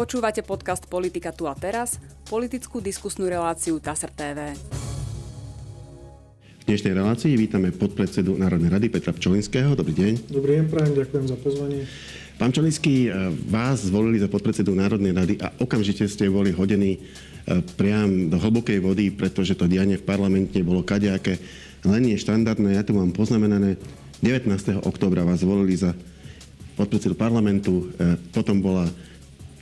Počúvate podcast Politika tu a teraz, politickú diskusnú reláciu TASR TV. V dnešnej relácii vítame podpredsedu Národnej rady Petra Pčolinského. Dobrý deň. Dobrý deň, prajem, ďakujem za pozvanie. Pán Čolinský, vás zvolili za podpredsedu Národnej rady a okamžite ste boli hodení e, priam do hlbokej vody, pretože to dianie v parlamente bolo kadejaké. Len je štandardné, ja tu mám poznamenané, 19. oktobra vás zvolili za podpredsedu parlamentu, e, potom bola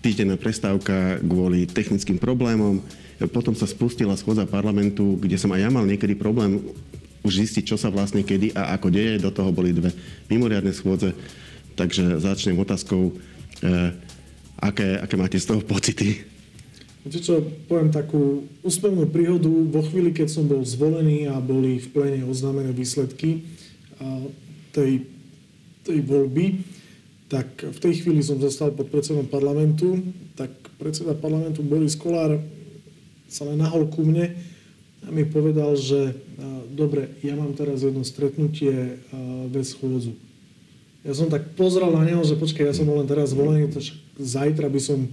týždenná prestávka kvôli technickým problémom, potom sa spustila schôdza parlamentu, kde som aj ja mal niekedy problém už zistiť, čo sa vlastne kedy a ako deje. Do toho boli dve mimoriadne schôdze. Takže začnem otázkou, e, aké, aké máte z toho pocity? Viete čo, poviem takú úspevnú príhodu. Vo chvíli, keď som bol zvolený a boli v plene oznámené výsledky tej, tej voľby, tak v tej chvíli som zostal pod predsedom parlamentu, tak predseda parlamentu Boris Kolár sa len nahol ku mne a mi povedal, že dobre, ja mám teraz jedno stretnutie bez schôdzu. Ja som tak pozrel na neho, že počkaj, ja som len teraz zvolený, to zajtra by som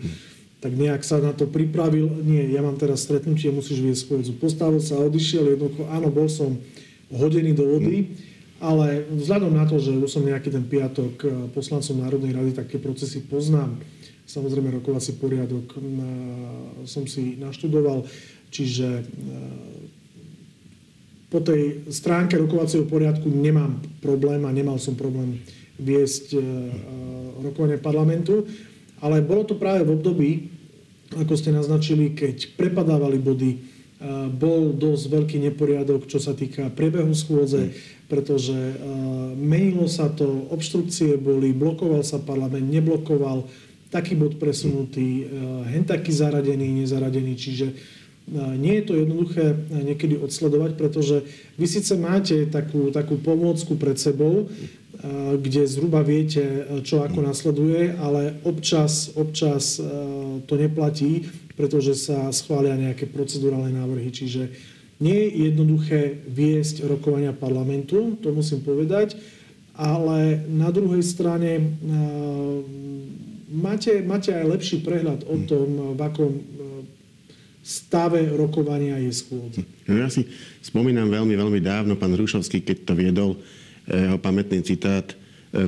tak nejak sa na to pripravil. Nie, ja mám teraz stretnutie, musíš viesť schôdzu. Postavil sa odišiel, jednoducho, áno, bol som hodený do vody. Mm ale vzhľadom na to, že už som nejaký ten piatok eh, poslancom Národnej rady, také procesy poznám. Samozrejme, rokovací poriadok eh, som si naštudoval, čiže eh, po tej stránke rokovacieho poriadku nemám problém a nemal som problém viesť rokovanie parlamentu, ale bolo to práve v období, ako ste naznačili, keď prepadávali body, bol dosť veľký neporiadok, čo sa týka priebehu schôdze, pretože uh, menilo sa to, obštrukcie boli, blokoval sa parlament, neblokoval, taký bod presunutý, hen taký zaradený, nezaradený, čiže nie je to jednoduché niekedy odsledovať, pretože vy síce máte takú, takú pomôcku pred sebou, kde zhruba viete, čo ako nasleduje, ale občas, občas to neplatí, pretože sa schvália nejaké procedurálne návrhy. Čiže nie je jednoduché viesť rokovania parlamentu, to musím povedať, ale na druhej strane máte, máte aj lepší prehľad o tom, v akom e, stave rokovania je schôdza. No ja si spomínam veľmi, veľmi dávno, pán Rušovský, keď to viedol, e, jeho pamätný citát,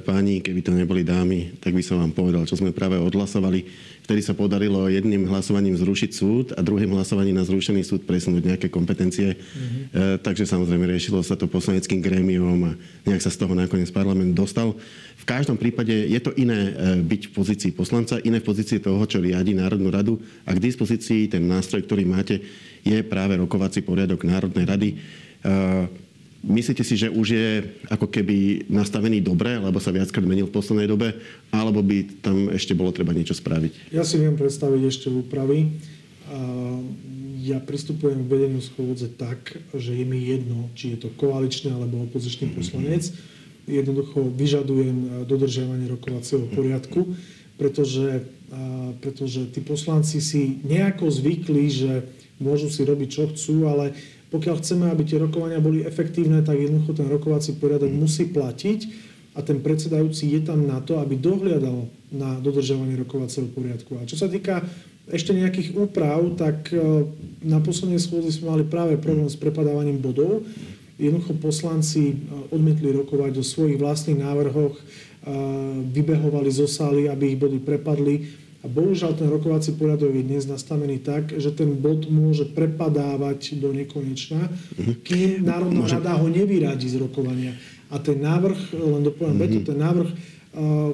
páni, keby to neboli dámy, tak by som vám povedal, čo sme práve odhlasovali Vtedy sa podarilo jedným hlasovaním zrušiť súd a druhým hlasovaním na zrušený súd presunúť nejaké kompetencie. Mm-hmm. E, takže samozrejme riešilo sa to poslaneckým grémiom a nejak sa z toho nakoniec parlament dostal. V každom prípade je to iné e, byť v pozícii poslanca, iné v pozícii toho, čo riadi Národnú radu a k dispozícii ten nástroj, ktorý máte, je práve rokovací poriadok Národnej rady. E, Myslíte si, že už je ako keby nastavený dobre, lebo sa viackrát menil v poslednej dobe, alebo by tam ešte bolo treba niečo spraviť? Ja si viem predstaviť ešte úpravy. Ja pristupujem k vedeniu schôdze tak, že je mi jedno, či je to koaličný alebo opozičný poslanec. Jednoducho vyžadujem dodržiavanie rokovacieho poriadku, pretože, pretože tí poslanci si nejako zvykli, že môžu si robiť, čo chcú, ale pokiaľ chceme, aby tie rokovania boli efektívne, tak jednoducho ten rokovací poriadok musí platiť a ten predsedajúci je tam na to, aby dohliadal na dodržiavanie rokovacieho poriadku. A čo sa týka ešte nejakých úprav, tak e, na poslednej schôdzi sme mali práve problém s prepadávaním bodov. Jednoducho poslanci e, odmietli rokovať o svojich vlastných návrhoch, e, vybehovali zo sály, aby ich body prepadli a bohužiaľ ten rokovací poriadok je dnes nastavený tak, že ten bod môže prepadávať do nekonečna, mhm. kým Národná môže... rada ho nevyradí z rokovania. A ten návrh, len dopoviem mm-hmm. ten návrh,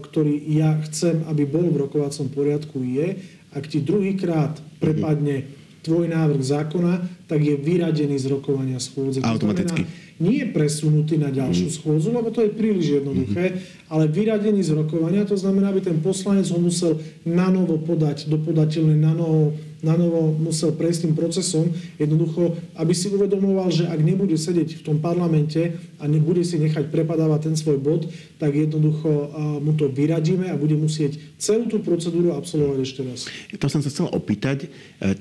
ktorý ja chcem, aby bol v rokovacom poriadku, je, ak ti druhýkrát prepadne tvoj návrh zákona, tak je vyradený z rokovania schôdze. Automaticky. znamená, nie je presunutý na ďalšiu mm. schôdzu, lebo to je príliš jednoduché, mm. ale vyradený z rokovania, to znamená, aby ten poslanec ho musel na novo podať do podateľnej, na novo na novo musel prejsť tým procesom, jednoducho, aby si uvedomoval, že ak nebude sedieť v tom parlamente a nebude si nechať prepadávať ten svoj bod, tak jednoducho mu to vyradíme a bude musieť celú tú procedúru absolvovať ešte raz. To som sa chcel opýtať, e,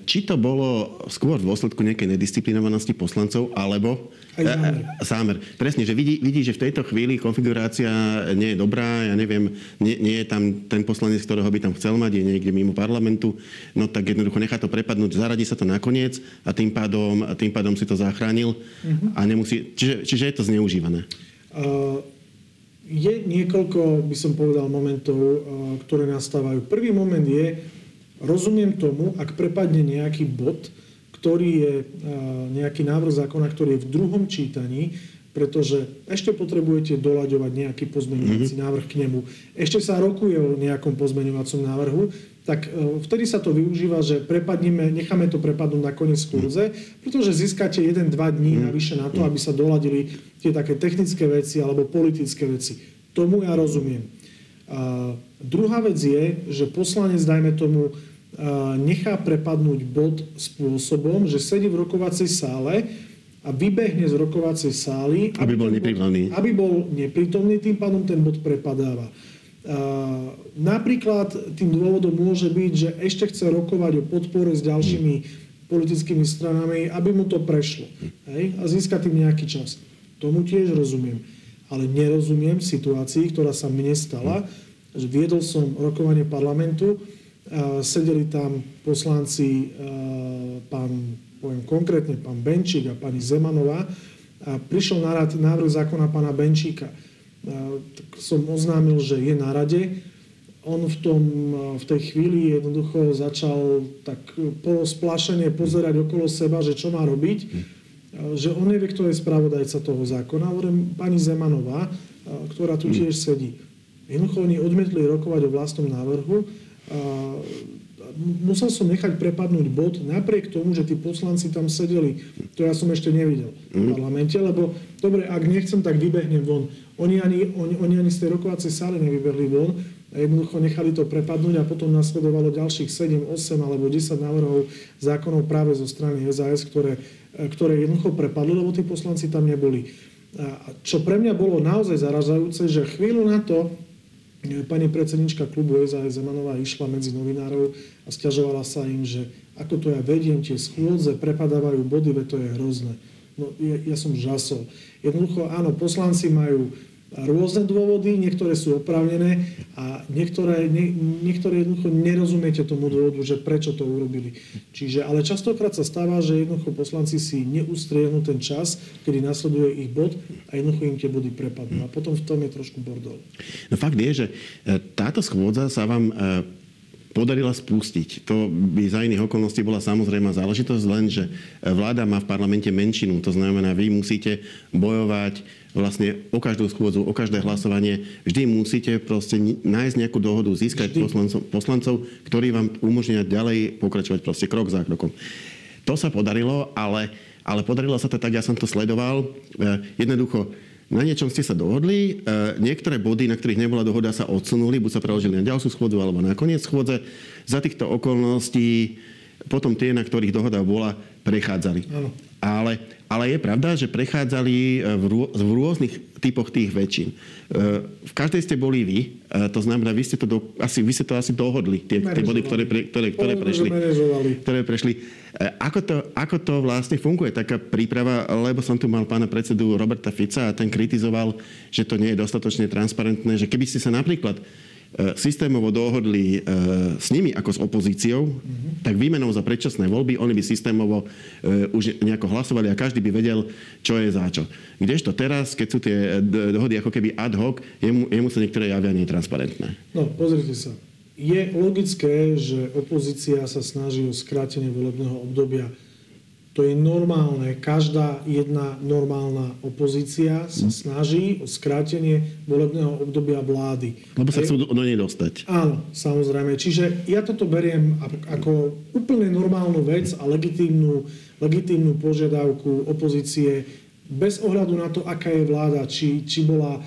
či to bolo skôr v dôsledku nejakej nedisciplinovanosti poslancov, alebo aj zámer. zámer. Presne, že vidí, vidí, že v tejto chvíli konfigurácia nie je dobrá, ja neviem, nie, nie je tam ten poslanec, ktorého by tam chcel mať, je niekde mimo parlamentu, no tak jednoducho nechá to prepadnúť, zaradí sa to nakoniec a tým pádom, a tým pádom si to zachránil uh-huh. a nemusí, čiže, čiže je to zneužívané. Uh, je niekoľko, by som povedal, momentov, uh, ktoré nastávajú. Prvý moment je, rozumiem tomu, ak prepadne nejaký bod, ktorý je e, nejaký návrh zákona, ktorý je v druhom čítaní, pretože ešte potrebujete doľaďovať nejaký pozmeňovací mm-hmm. návrh k nemu. Ešte sa rokuje o nejakom pozmeňovacom návrhu, tak e, vtedy sa to využíva, že prepadneme, necháme to prepadnúť na koniec schôdze, pretože získate 1-2 dní mm-hmm. navyše na to, aby sa doladili tie také technické veci alebo politické veci. Tomu ja rozumiem. A druhá vec je, že poslanec, dajme tomu, nechá prepadnúť bod spôsobom, že sedí v rokovacej sále a vybehne z rokovacej sály, aby, aby bol neprítomný. Aby bol neprítomný, tým pádom ten bod prepadáva. Napríklad tým dôvodom môže byť, že ešte chce rokovať o podpore s ďalšími politickými stranami, aby mu to prešlo. Hej? A získa tým nejaký čas. Tomu tiež rozumiem. Ale nerozumiem situácii, ktorá sa mne stala, že viedol som rokovanie parlamentu Sedeli tam poslanci, pán, poviem konkrétne, pán Benčík a pani Zemanová. A prišiel na rad návrh zákona pána Benčíka. Tak som oznámil, že je na rade. On v, tom, v tej chvíli jednoducho začal tak polosplašene pozerať okolo seba, že čo má robiť. Že on nevie, kto je spravodajca toho zákona. Hovorím, pani Zemanová, ktorá tu tiež sedí. Jednoducho oni odmietli rokovať o vlastnom návrhu musel som nechať prepadnúť bod napriek tomu, že tí poslanci tam sedeli. To ja som ešte nevidel v mhm. parlamente, lebo dobre, ak nechcem, tak vybehnem von. Oni ani, oni, oni ani z tej rokovacej sály nevybehli von a jednoducho nechali to prepadnúť a potom nasledovalo ďalších 7, 8 alebo 10 návrhov zákonov práve zo strany SAS, ktoré, ktoré jednoducho prepadli, lebo tí poslanci tam neboli. A čo pre mňa bolo naozaj zaražajúce, že chvíľu na to Pani predsednička klubu SAS Zemanová išla medzi novinárov a stiažovala sa im, že ako to ja vediem, tie schôdze prepadávajú body, veď to je hrozné. No, ja, ja som žasol. Jednoducho, áno, poslanci majú rôzne dôvody, niektoré sú oprávnené a niektoré, nie, niektoré jednoducho nerozumiete tomu dôvodu, že prečo to urobili. Čiže, ale častokrát sa stáva, že jednoducho poslanci si neustriehnú ten čas, kedy nasleduje ich bod a jednoducho im tie body prepadnú. A potom v tom je trošku bordel. No fakt je, že e, táto schôdza sa vám e, podarila spustiť. To by za iných okolností bola samozrejme záležitosť, len že vláda má v parlamente menšinu. To znamená, vy musíte bojovať vlastne o každú schôdzu, o každé hlasovanie. Vždy musíte proste nájsť nejakú dohodu, získať poslancov, poslancov, ktorí vám umožnia ďalej pokračovať proste krok za krokom. To sa podarilo, ale, ale podarilo sa to tak, ja som to sledoval. E, jednoducho, na niečom ste sa dohodli, e, niektoré body, na ktorých nebola dohoda, sa odsunuli, buď sa preložili na ďalšiu schôdzu alebo na koniec schôdze. Za týchto okolností potom tie, na ktorých dohoda bola, prechádzali. Ale, ale je pravda, že prechádzali e, v, rô, v rôznych typoch tých väčšín. E, v každej ste boli vy, to znamená, vy ste to, do, asi, vy ste to asi dohodli, tie, tie body, ktoré, pre, ktoré, ktoré, prešli, ktoré prešli. Ako to, ako to vlastne funguje, taká príprava, lebo som tu mal pána predsedu Roberta Fica a ten kritizoval, že to nie je dostatočne transparentné, že keby ste sa napríklad E, systémovo dohodli e, s nimi ako s opozíciou, mm-hmm. tak výmenou za predčasné voľby oni by systémovo e, už nejako hlasovali a každý by vedel, čo je za čo. Kdežto teraz, keď sú tie dohody ako keby ad hoc, jemu, jemu sa niektoré javia netransparentné. No, pozrite sa. Je logické, že opozícia sa snaží o skrátenie volebného obdobia to je normálne. Každá jedna normálna opozícia sa mhm. snaží o skrátenie volebného obdobia vlády. Lebo sa chcú do nej dostať. Áno, samozrejme. Čiže ja toto beriem ako úplne normálnu vec a legitímnu, legitímnu požiadavku opozície bez ohľadu na to, aká je vláda, či, či bola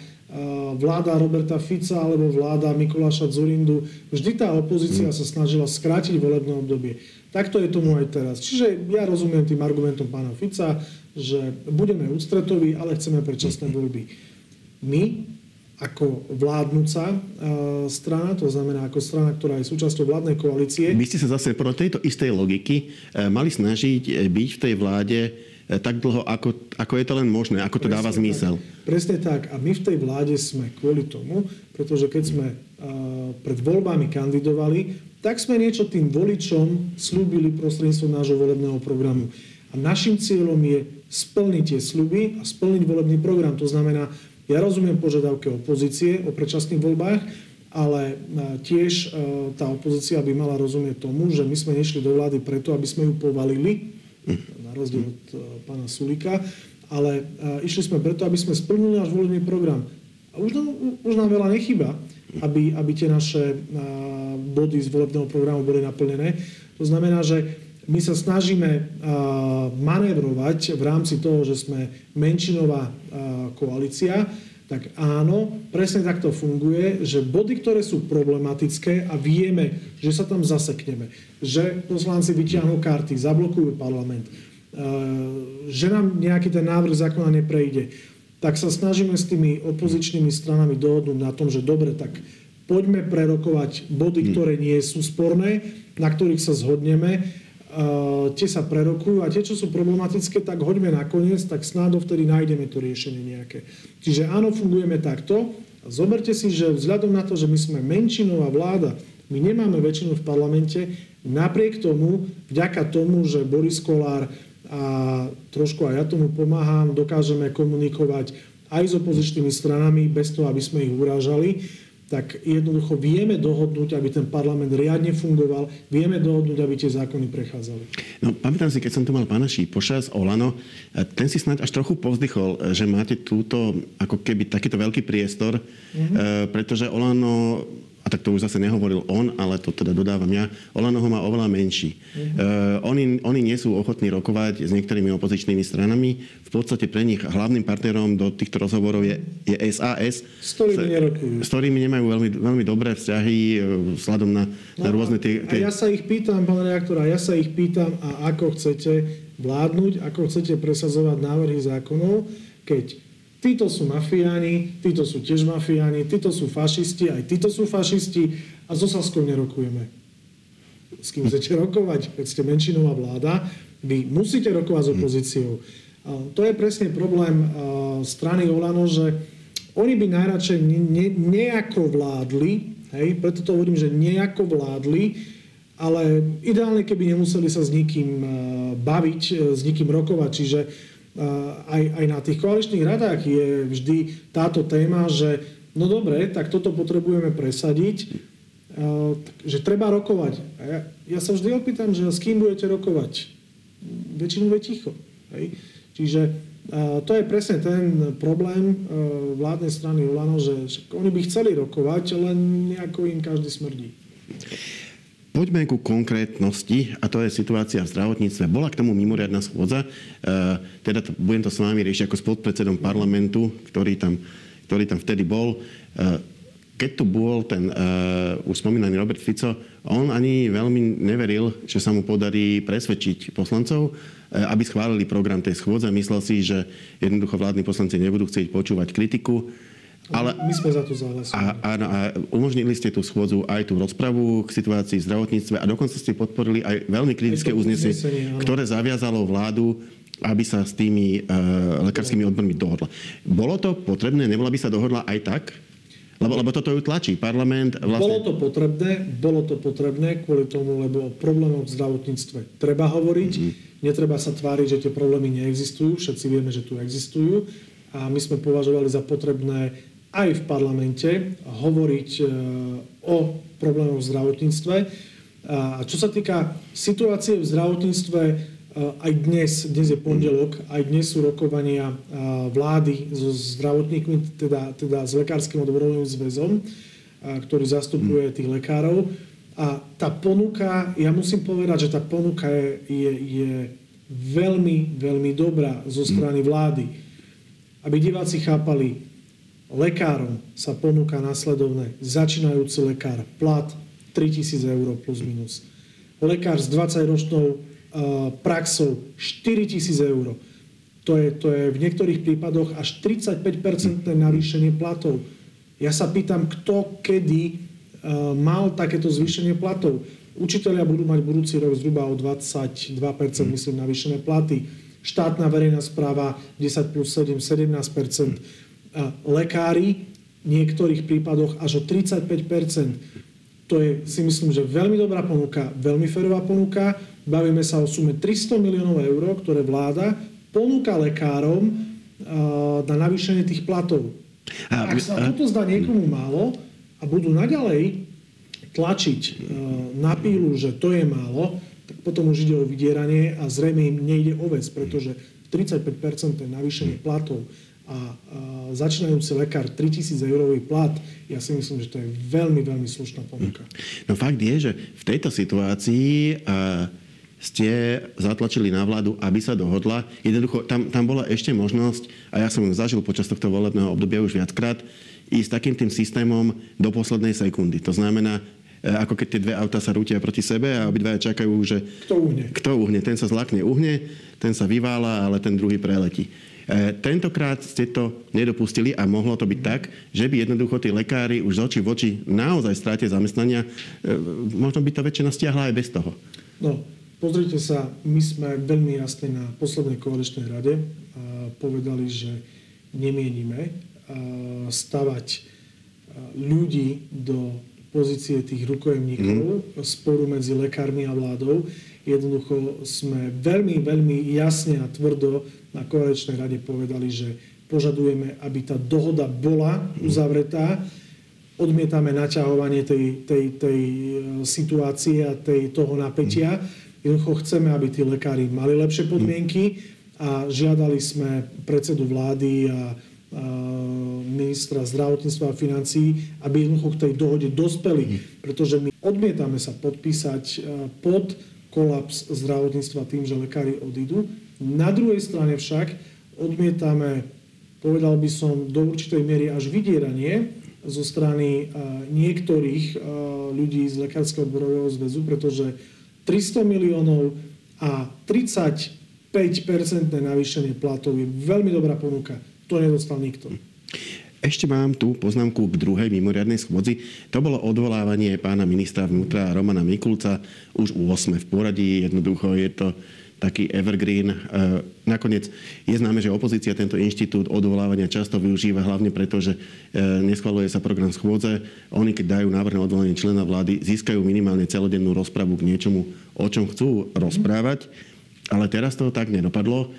vláda Roberta Fica alebo vláda Mikuláša Zurindu, vždy tá opozícia sa snažila skrátiť volebné obdobie. Takto je tomu aj teraz. Čiže ja rozumiem tým argumentom pána Fica, že budeme ústretoví, ale chceme predčasné voľby. My ako vládnúca e, strana, to znamená ako strana, ktorá je súčasťou vládnej koalície. Vy ste sa zase pro tejto istej logiky e, mali snažiť e, byť v tej vláde tak dlho, ako, ako je to len možné, ako to Presne dáva zmysel. Tak. Presne tak. A my v tej vláde sme kvôli tomu, pretože keď sme pred voľbami kandidovali, tak sme niečo tým voličom slúbili prostredníctvom nášho volebného programu. A našim cieľom je splniť tie sluby a splniť volebný program. To znamená, ja rozumiem požiadavke opozície o predčasných voľbách, ale e, tiež e, tá opozícia by mala rozumieť tomu, že my sme nešli do vlády preto, aby sme ju povalili, na rozdiel od e, pána Sulika, ale išli sme preto, aby sme splnili náš volebný program. A už nám, už nám veľa nechyba, aby, aby tie naše body z volebného programu boli naplnené. To znamená, že my sa snažíme manévrovať v rámci toho, že sme menšinová koalícia, tak áno, presne takto funguje, že body, ktoré sú problematické a vieme, že sa tam zasekneme, že poslanci vyťahnú karty, zablokujú parlament, že nám nejaký ten návrh zákona neprejde, tak sa snažíme s tými opozičnými stranami dohodnúť na tom, že dobre, tak poďme prerokovať body, hm. ktoré nie sú sporné, na ktorých sa zhodneme Uh, tie sa prerokujú a tie, čo sú problematické, tak hoďme nakoniec, tak snáď vtedy nájdeme to riešenie nejaké. Čiže áno, fungujeme takto. Zoberte si, že vzhľadom na to, že my sme menšinová vláda, my nemáme väčšinu v parlamente, napriek tomu, vďaka tomu, že Boris Kolár a trošku aj ja tomu pomáham, dokážeme komunikovať aj s opozičnými stranami, bez toho, aby sme ich urážali, tak jednoducho vieme dohodnúť, aby ten parlament riadne fungoval, vieme dohodnúť, aby tie zákony prechádzali. No, pamätám si, keď som tu mal pána Šípoša z Olano, ten si snáď až trochu povzdychol, že máte túto, ako keby takýto veľký priestor, mm-hmm. pretože Olano a tak to už zase nehovoril on, ale to teda dodávam ja, Olano ho má oveľa menší. Mm-hmm. Uh, oni, oni nie sú ochotní rokovať s niektorými opozičnými stranami. V podstate pre nich hlavným partnerom do týchto rozhovorov je, je SAS. S ktorými nerokujú. S ktorými nemajú veľmi, veľmi dobré vzťahy uh, vzhľadom na, no, na rôzne tie, tie... A ja sa ich pýtam, pán reaktor, a ja sa ich pýtam, a ako chcete vládnuť, ako chcete presazovať návrhy zákonov, keď títo sú mafiáni, títo sú tiež mafiáni, títo sú fašisti, aj títo sú fašisti a so Saskou nerokujeme. S kým chcete rokovať, keď ste menšinová vláda, vy musíte rokovať s opozíciou. A to je presne problém strany Olano, že oni by najradšej ne, ne, nejako vládli, hej, preto to hovorím, že nejako vládli, ale ideálne, keby nemuseli sa s nikým baviť, s nikým rokovať, čiže aj, aj na tých koaličných radách je vždy táto téma, že no dobre, tak toto potrebujeme presadiť, že treba rokovať. A ja, ja sa vždy opýtam, že s kým budete rokovať? Väčšinou je ticho. Hej? Čiže to je presne ten problém vládnej strany Ulano, že oni by chceli rokovať, len nejako im každý smrdí. Poďme ku konkrétnosti, a to je situácia v zdravotníctve. Bola k tomu mimoriadná schôdza, e, teda to, budem to s vami riešiť ako s podpredsedom parlamentu, ktorý tam, ktorý tam vtedy bol. E, keď tu bol ten uh, už spomínaný Robert Fico, on ani veľmi neveril, že sa mu podarí presvedčiť poslancov, aby schválili program tej schôdze. Myslel si, že jednoducho vládni poslanci nebudú chcieť počúvať kritiku. Ale, my sme za to zahlasovali. A, a, a umožnili ste tú schôdzu aj tú rozpravu k situácii v zdravotníctve a dokonca ste podporili aj veľmi kritické uznesenie, ktoré zaviazalo vládu aby sa s tými uh, lekárskymi odbormi dohodla. Bolo to potrebné? Nebola by sa dohodla aj tak? Lebo, lebo toto ju tlačí. Parlament vlastne... Bolo to potrebné, bolo to potrebné kvôli tomu, lebo o problémoch v zdravotníctve treba hovoriť. Mm-hmm. Netreba sa tváriť, že tie problémy neexistujú. Všetci vieme, že tu existujú. A my sme považovali za potrebné aj v parlamente hovoriť e, o problémoch v zdravotníctve. A čo sa týka situácie v zdravotníctve, e, aj dnes, dnes je pondelok, aj dnes sú rokovania e, vlády so zdravotníkmi, teda, teda s Lekárskym odborovým zväzom, ktorý zastupuje tých lekárov. A tá ponuka, ja musím povedať, že tá ponuka je, je, je veľmi, veľmi dobrá zo strany vlády. Aby diváci chápali, Lekárom sa ponúka následovné. Začínajúci lekár, plat 3000 eur plus minus. Lekár s 20-ročnou praxou 4000 eur. To je, to je v niektorých prípadoch až 35% navýšenie platov. Ja sa pýtam, kto kedy mal takéto zvýšenie platov. Učiteľia budú mať budúci rok zhruba o 22% myslím navýšené platy. Štátna verejná správa 10 plus 7, 17% lekári v niektorých prípadoch až o 35% To je si myslím, že veľmi dobrá ponuka, veľmi ferová ponuka. Bavíme sa o sume 300 miliónov eur, ktoré vláda ponúka lekárom na navýšenie tých platov. A, Ak sa toto zdá niekomu málo a budú naďalej tlačiť na pílu, že to je málo, tak potom už ide o vydieranie a zrejme im nejde o vec, pretože 35% navýšenie platov a, začínajúci lekár 3000 eurový plat, ja si myslím, že to je veľmi, veľmi slušná ponuka. No fakt je, že v tejto situácii ste zatlačili na vládu, aby sa dohodla. Jednoducho, tam, tam bola ešte možnosť, a ja som ju zažil počas tohto volebného obdobia už viackrát, ísť takým tým systémom do poslednej sekundy. To znamená, e, ako keď tie dve auta sa rútia proti sebe a obidvaja čakajú, že... Kto uhne? Kto uhne. Ten sa zlakne, uhne, ten sa vyvála, ale ten druhý preletí. E, tentokrát ste to nedopustili a mohlo to byť tak, že by jednoducho tí lekári už z očí v oči naozaj stráte zamestnania. E, možno by to väčšina stiahla aj bez toho. No, pozrite sa, my sme veľmi jasne na poslednej koaličnej rade povedali, že nemienime stavať ľudí do pozície tých rukojemníkov mm. sporu medzi lekármi a vládou. Jednoducho sme veľmi, veľmi jasne a tvrdo na koaličnej rade povedali, že požadujeme, aby tá dohoda bola uzavretá. Odmietame naťahovanie tej, tej, tej e, situácie a tej, toho napätia. Jednoducho chceme, aby tí lekári mali lepšie podmienky a žiadali sme predsedu vlády a, ministra zdravotníctva a financí, aby jednoducho k tej dohode dospeli. Pretože my odmietame sa podpísať e, pod kolaps zdravotníctva tým, že lekári odídu na druhej strane však odmietame, povedal by som, do určitej miery až vydieranie zo strany niektorých ľudí z Lekárskeho odborového zväzu, pretože 300 miliónov a 35-percentné navýšenie platov je veľmi dobrá ponuka. To nedostal nikto. Ešte mám tú poznámku k druhej mimoriadnej schôdzi. To bolo odvolávanie pána ministra vnútra Romana Mikulca už u 8 v poradí. Jednoducho je to taký evergreen. E, nakoniec je známe, že opozícia tento inštitút odvolávania často využíva hlavne preto, že e, neschvaluje sa program schôdze. Oni, keď dajú návrh na odvolanie člena vlády, získajú minimálne celodennú rozpravu k niečomu, o čom chcú rozprávať. Ale teraz to tak nedopadlo. E,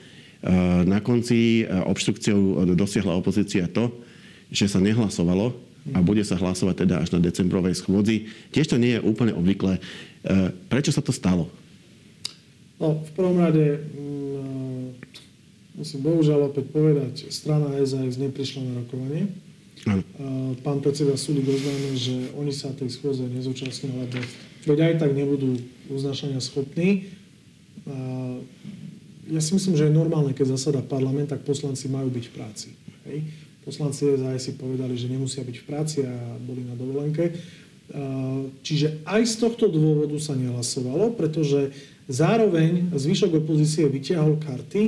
na konci obštrukciou dosiahla opozícia to, že sa nehlasovalo a bude sa hlasovať teda až na decembrovej schôdzi. Tiež to nie je úplne obvyklé. Prečo sa to stalo? No, v prvom rade mm, musím bohužiaľ opäť povedať, strana SAS neprišla na rokovanie. Ano. Pán predseda súdy oznámil, že oni sa tej schôze nezúčastnili, lebo veď aj tak nebudú uznašania schopní. Ja si myslím, že je normálne, keď zasada parlament, tak poslanci majú byť v práci. Hej. Poslanci SAS si povedali, že nemusia byť v práci a boli na dovolenke. Čiže aj z tohto dôvodu sa nehlasovalo, pretože Zároveň zvyšok opozície vyťahol karty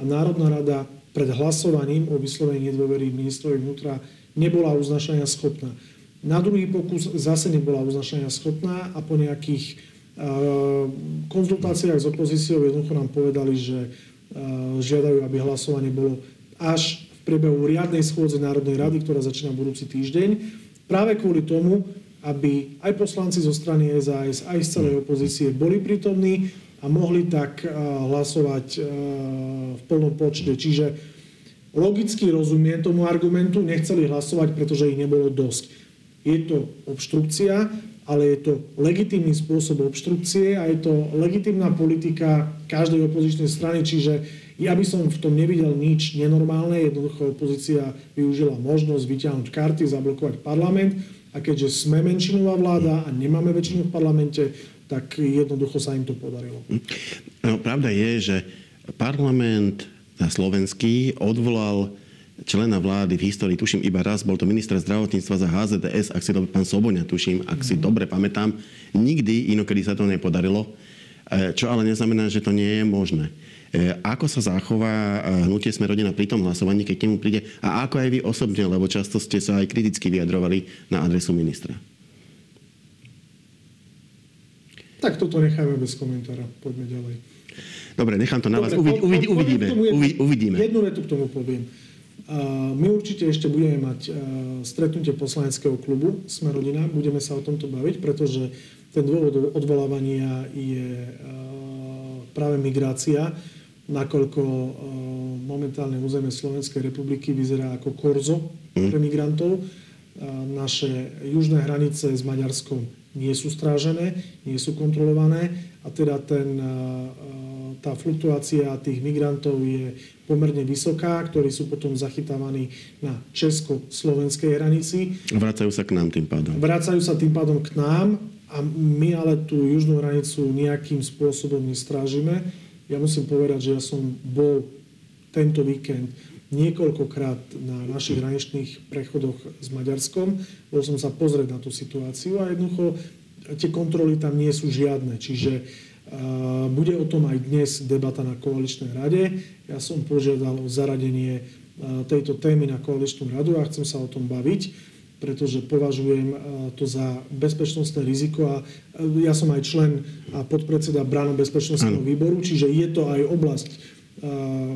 a Národná rada pred hlasovaním o vyslovení nedôvery ministrovi vnútra nebola uznašania schopná. Na druhý pokus zase nebola uznašania schopná a po nejakých konzultáciách s opozíciou jednoducho nám povedali, že žiadajú, aby hlasovanie bolo až priebehu riadnej schôdze Národnej rady, ktorá začína budúci týždeň, práve kvôli tomu, aby aj poslanci zo strany SAS, aj z celej opozície boli prítomní a mohli tak eh, hlasovať eh, v plnom počte. Čiže logicky rozumiem tomu argumentu, nechceli hlasovať, pretože ich nebolo dosť. Je to obštrukcia, ale je to legitímny spôsob obštrukcie a je to legitímna politika každej opozičnej strany, čiže ja by som v tom nevidel nič nenormálne, jednoducho opozícia využila možnosť vyťahnuť karty, zablokovať parlament a keďže sme menšinová vláda a nemáme väčšinu v parlamente, tak jednoducho sa im to podarilo. No, pravda je, že parlament na slovenský odvolal člena vlády v histórii, tuším iba raz, bol to minister zdravotníctva za HZDS, ak si to pán Soboňa, tuším, ak si dobre pamätám. Nikdy inokedy sa to nepodarilo, e, čo ale neznamená, že to nie je možné. E, ako sa zachová e, hnutie Sme rodina pri tom hlasovaní, keď k nemu príde? A ako aj vy osobne, lebo často ste sa aj kriticky vyjadrovali na adresu ministra? Tak toto necháme bez komentára. Poďme ďalej. Dobre, nechám to na Dobre, vás. Uvid, uvid, uvidíme. Jednu, uvidíme. Jednu vetu k tomu poviem. My určite ešte budeme mať stretnutie poslaneckého klubu Sme rodina. Budeme sa o tomto baviť, pretože ten dôvod odvolávania je práve migrácia, nakoľko momentálne územie Slovenskej republiky vyzerá ako korzo mhm. pre migrantov. Naše južné hranice s Maďarskom nie sú strážené, nie sú kontrolované a teda ten, tá fluktuácia tých migrantov je pomerne vysoká, ktorí sú potom zachytávaní na česko-slovenskej hranici. Vracajú sa k nám tým pádom. Vracajú sa tým pádom k nám a my ale tú južnú hranicu nejakým spôsobom nestrážime. Ja musím povedať, že ja som bol tento víkend niekoľkokrát na našich hraničných prechodoch s Maďarskom. Bol som sa pozrieť na tú situáciu a jednoducho tie kontroly tam nie sú žiadne. Čiže bude o tom aj dnes debata na koaličnej rade. Ja som požiadal o zaradenie tejto témy na koaličnú radu a chcem sa o tom baviť pretože považujem to za bezpečnostné riziko a ja som aj člen a podpredseda Bráno bezpečnostného výboru, čiže je to aj oblasť,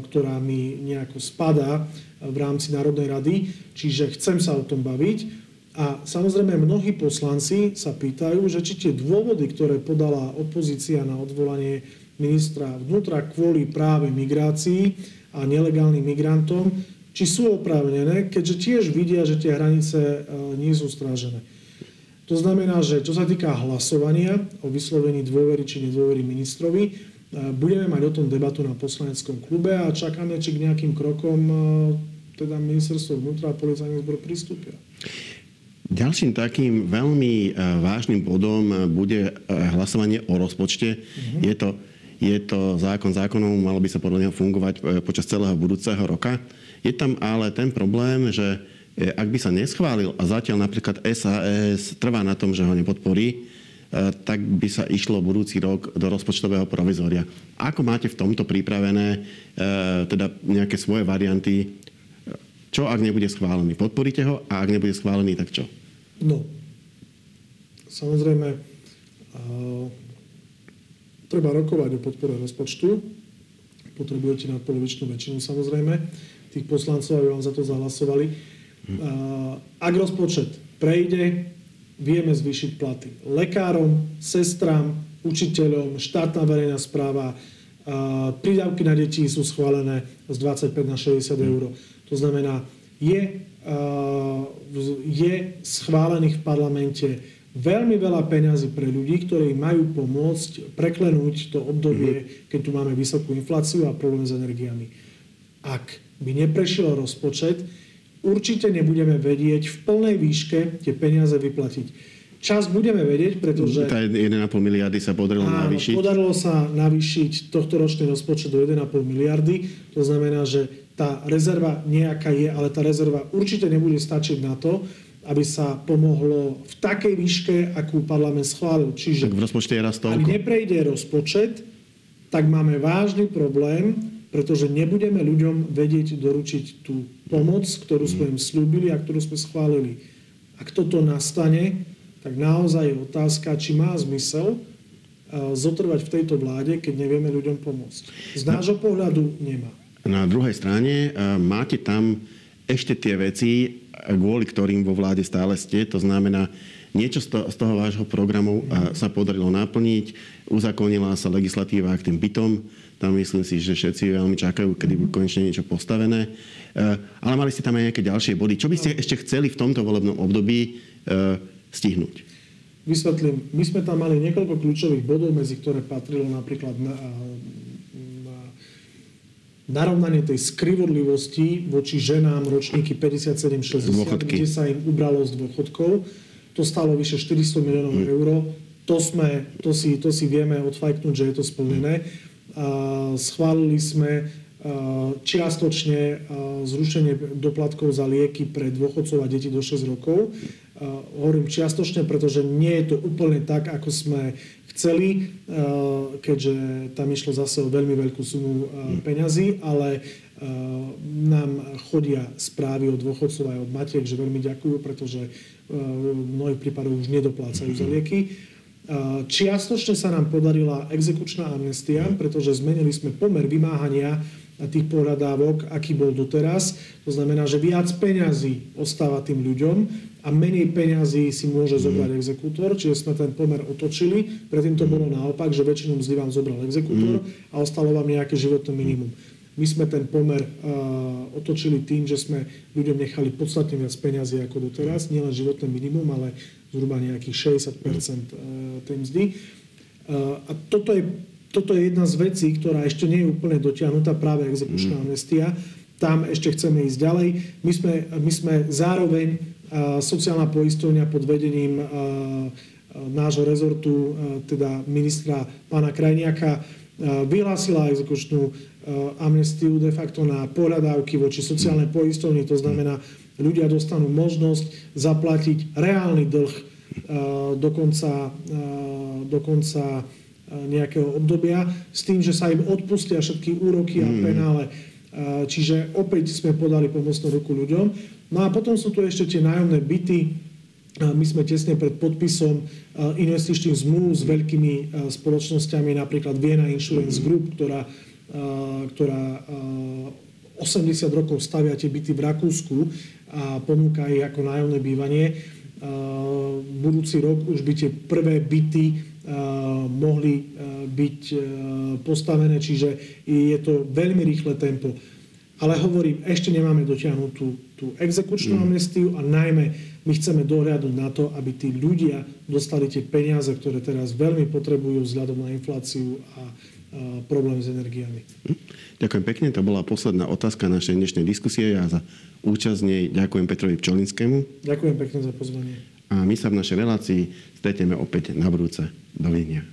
ktorá mi nejako spadá v rámci Národnej rady, čiže chcem sa o tom baviť. A samozrejme mnohí poslanci sa pýtajú, že či tie dôvody, ktoré podala opozícia na odvolanie ministra vnútra kvôli práve migrácii a nelegálnym migrantom, či sú oprávnené, keďže tiež vidia, že tie hranice nie sú strážené. To znamená, že čo sa týka hlasovania o vyslovení dôvery či nedôvery ministrovi, Budeme mať o tom debatu na poslaneckom klube a čakáme, či k nejakým krokom e, teda ministerstvo vnútra a policajný zbor pristúpia. Ďalším takým veľmi e, vážnym bodom e, bude hlasovanie o rozpočte. Uh-huh. Je, to, je to zákon zákonov, malo by sa podľa neho fungovať počas celého budúceho roka. Je tam ale ten problém, že ak by sa neschválil a zatiaľ napríklad SAS trvá na tom, že ho nepodporí, E, tak by sa išlo budúci rok do rozpočtového provizória. Ako máte v tomto pripravené e, teda nejaké svoje varianty? Čo, ak nebude schválený? Podporíte ho? A ak nebude schválený, tak čo? No, samozrejme, treba rokovať o podpore rozpočtu. Potrebujete nadpolovičnú väčšinu, samozrejme. Tých poslancov, aby vám za to zahlasovali. Ak rozpočet prejde, vieme zvýšiť platy lekárom, sestram, učiteľom, štátna verejná správa, prídavky na deti sú schválené z 25 na 60 eur. To znamená, je, je schválených v parlamente veľmi veľa peňazí pre ľudí, ktorí majú pomôcť preklenúť to obdobie, mhm. keď tu máme vysokú infláciu a problém s energiami. Ak by neprešiel rozpočet, určite nebudeme vedieť v plnej výške tie peniaze vyplatiť. Čas budeme vedieť, pretože... Tá 1,5 miliardy sa podarilo áno, navýšiť. podarilo sa navýšiť tohto ročný rozpočet do 1,5 miliardy. To znamená, že tá rezerva nejaká je, ale tá rezerva určite nebude stačiť na to, aby sa pomohlo v takej výške, akú parlament schválil. Čiže tak v rozpočte je raz toľko. Ak neprejde rozpočet, tak máme vážny problém, pretože nebudeme ľuďom vedieť doručiť tú pomoc, ktorú sme im slúbili a ktorú sme schválili. Ak toto nastane, tak naozaj je otázka, či má zmysel e, zotrvať v tejto vláde, keď nevieme ľuďom pomôcť. Z nášho pohľadu nemá. Na druhej strane e, máte tam ešte tie veci, kvôli ktorým vo vláde stále ste. To znamená, niečo z toho, z toho vášho programu e, sa podarilo naplniť. Uzakonila sa legislatíva k tým bytom tam myslím si, že všetci veľmi čakajú, kedy bude konečne niečo postavené. Eh, ale mali ste tam aj nejaké ďalšie body. Čo by ste ešte chceli v tomto volebnom období eh, stihnúť? Vysvetlím. My sme tam mali niekoľko kľúčových bodov, medzi ktoré patrilo napríklad na, na narovnanie tej skrivodlivosti voči ženám ročníky 57-60, kde sa im ubralo z dôchodkov. To stalo vyše 400 miliónov mm. eur. To, sme, to, si, to si vieme odfajknúť, že je to splnené schválili sme čiastočne zrušenie doplatkov za lieky pre dôchodcov a deti do 6 rokov. Hovorím čiastočne, pretože nie je to úplne tak, ako sme chceli, keďže tam išlo zase o veľmi veľkú sumu peňazí, ale nám chodia správy od dôchodcov aj od matiek, že veľmi ďakujú, pretože v mnohých prípadoch už nedoplácajú za lieky. Čiastočne sa nám podarila exekučná amnestia, pretože zmenili sme pomer vymáhania tých pohľadávok, aký bol doteraz. To znamená, že viac peňazí ostáva tým ľuďom a menej peňazí si môže zobrať mm. exekútor, čiže sme ten pomer otočili. Predtým to bolo naopak, že väčšinu mzdy vám zobral exekútor mm. a ostalo vám nejaké životné minimum. My sme ten pomer uh, otočili tým, že sme ľuďom nechali podstatne viac peňazí ako doteraz, nielen životné minimum, ale zhruba nejakých 60 uh, tej mzdy. Uh, a toto je toto je jedna z vecí, ktorá ešte nie je úplne dotiahnutá, práve exekučná mm. amnestia. Tam ešte chceme ísť ďalej. My sme, my sme zároveň uh, sociálna poistovňa pod vedením nášho rezortu, teda ministra pána Krajniaka, vyhlásila exekučnú amnestiu de facto na pohľadávky voči sociálnej poistovni. To znamená, ľudia dostanú možnosť zaplatiť reálny dlh do konca, do konca nejakého obdobia s tým, že sa im odpustia všetky úroky a mm. penále. Čiže opäť sme podali pomocnú ruku ľuďom. No a potom sú tu ešte tie nájomné byty. My sme tesne pred podpisom investičných zmluv s veľkými spoločnosťami, napríklad Viena Insurance Group, ktorá, ktorá 80 rokov stavia tie byty v Rakúsku a ponúka ich ako nájomné bývanie. Budúci rok už by tie prvé byty mohli byť postavené, čiže je to veľmi rýchle tempo. Ale hovorím, ešte nemáme dotiahnuť tú, tú exekučnú mm. amnestiu a najmä my chceme dohľadnúť na to, aby tí ľudia dostali tie peniaze, ktoré teraz veľmi potrebujú vzhľadom na infláciu a, problém s energiami. Hm. Ďakujem pekne, to bola posledná otázka našej dnešnej diskusie. Ja za účasť nej ďakujem Petrovi Pčolinskému. Ďakujem pekne za pozvanie. A my sa v našej relácii stretneme opäť na budúce. Dovidenia.